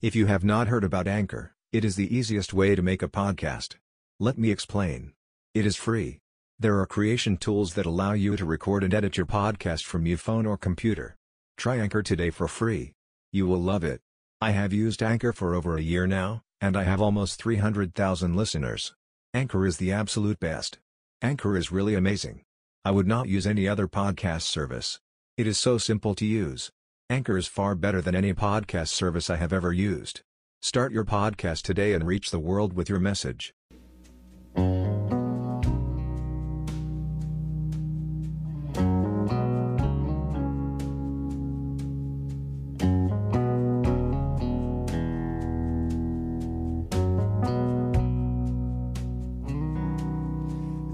If you have not heard about Anchor, it is the easiest way to make a podcast. Let me explain. It is free. There are creation tools that allow you to record and edit your podcast from your phone or computer. Try Anchor today for free. You will love it. I have used Anchor for over a year now, and I have almost 300,000 listeners. Anchor is the absolute best. Anchor is really amazing. I would not use any other podcast service. It is so simple to use. Anchor is far better than any podcast service I have ever used. Start your podcast today and reach the world with your message.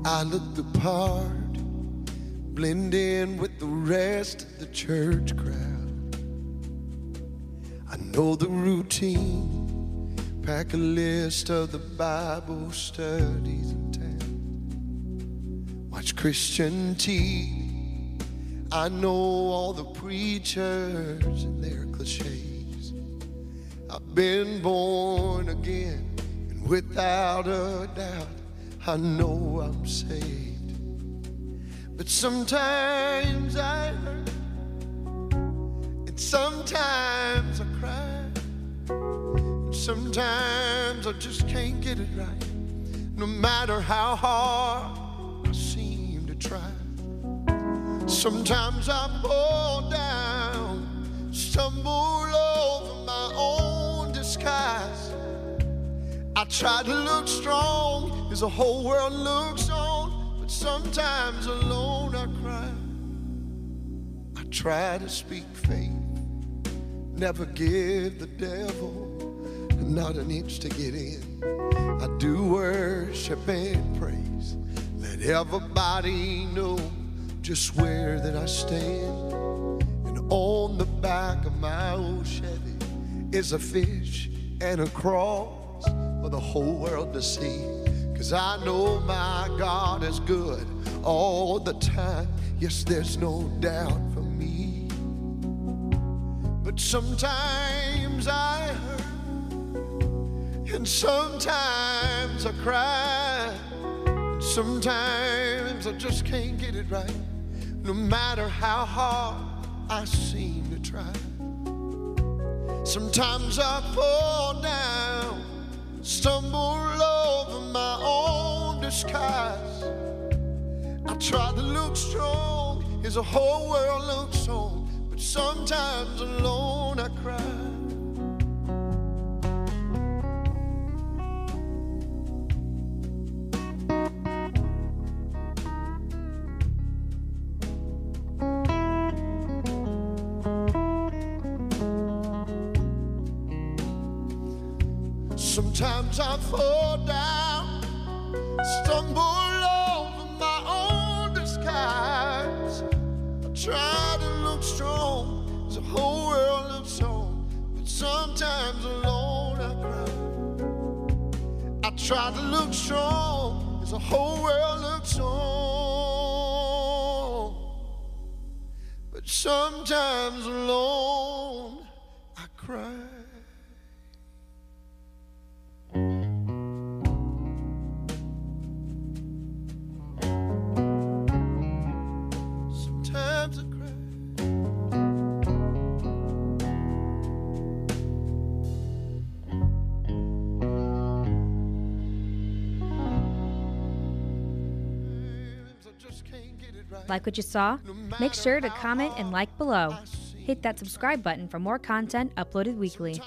I look the part, blend in with the rest of the church crowd. Know the routine, pack a list of the Bible studies in town. Watch Christian TV. I know all the preachers and their cliches. I've been born again, and without a doubt, I know I'm saved. But sometimes I hurt, and sometimes I cry, sometimes I just can't get it right. No matter how hard I seem to try. Sometimes I fall down, stumble over my own disguise. I try to look strong as the whole world looks on, but sometimes alone I cry. I try to speak faith, never give the devil not an inch to get in. I do worship and praise, let everybody know just where that I stand. And on the back of my old Chevy is a fish and a cross for the whole world to see. Cause I know my God is good all the time. Yes, there's no doubt for me. But sometimes I hurt, and sometimes I cry. and Sometimes I just can't get it right, no matter how hard I seem to try. Sometimes I fall down, stumble over my own disguise. I try to look strong as the whole world looks on, but sometimes alone I cry. Sometimes I fall down, stumble over my own disguise. I try to look strong as the whole world looks on, but sometimes alone I cry. I try to look strong as the whole world looks on, but sometimes alone I cry. Like what you saw? Make sure to comment and like below. Hit that subscribe button for more content uploaded weekly.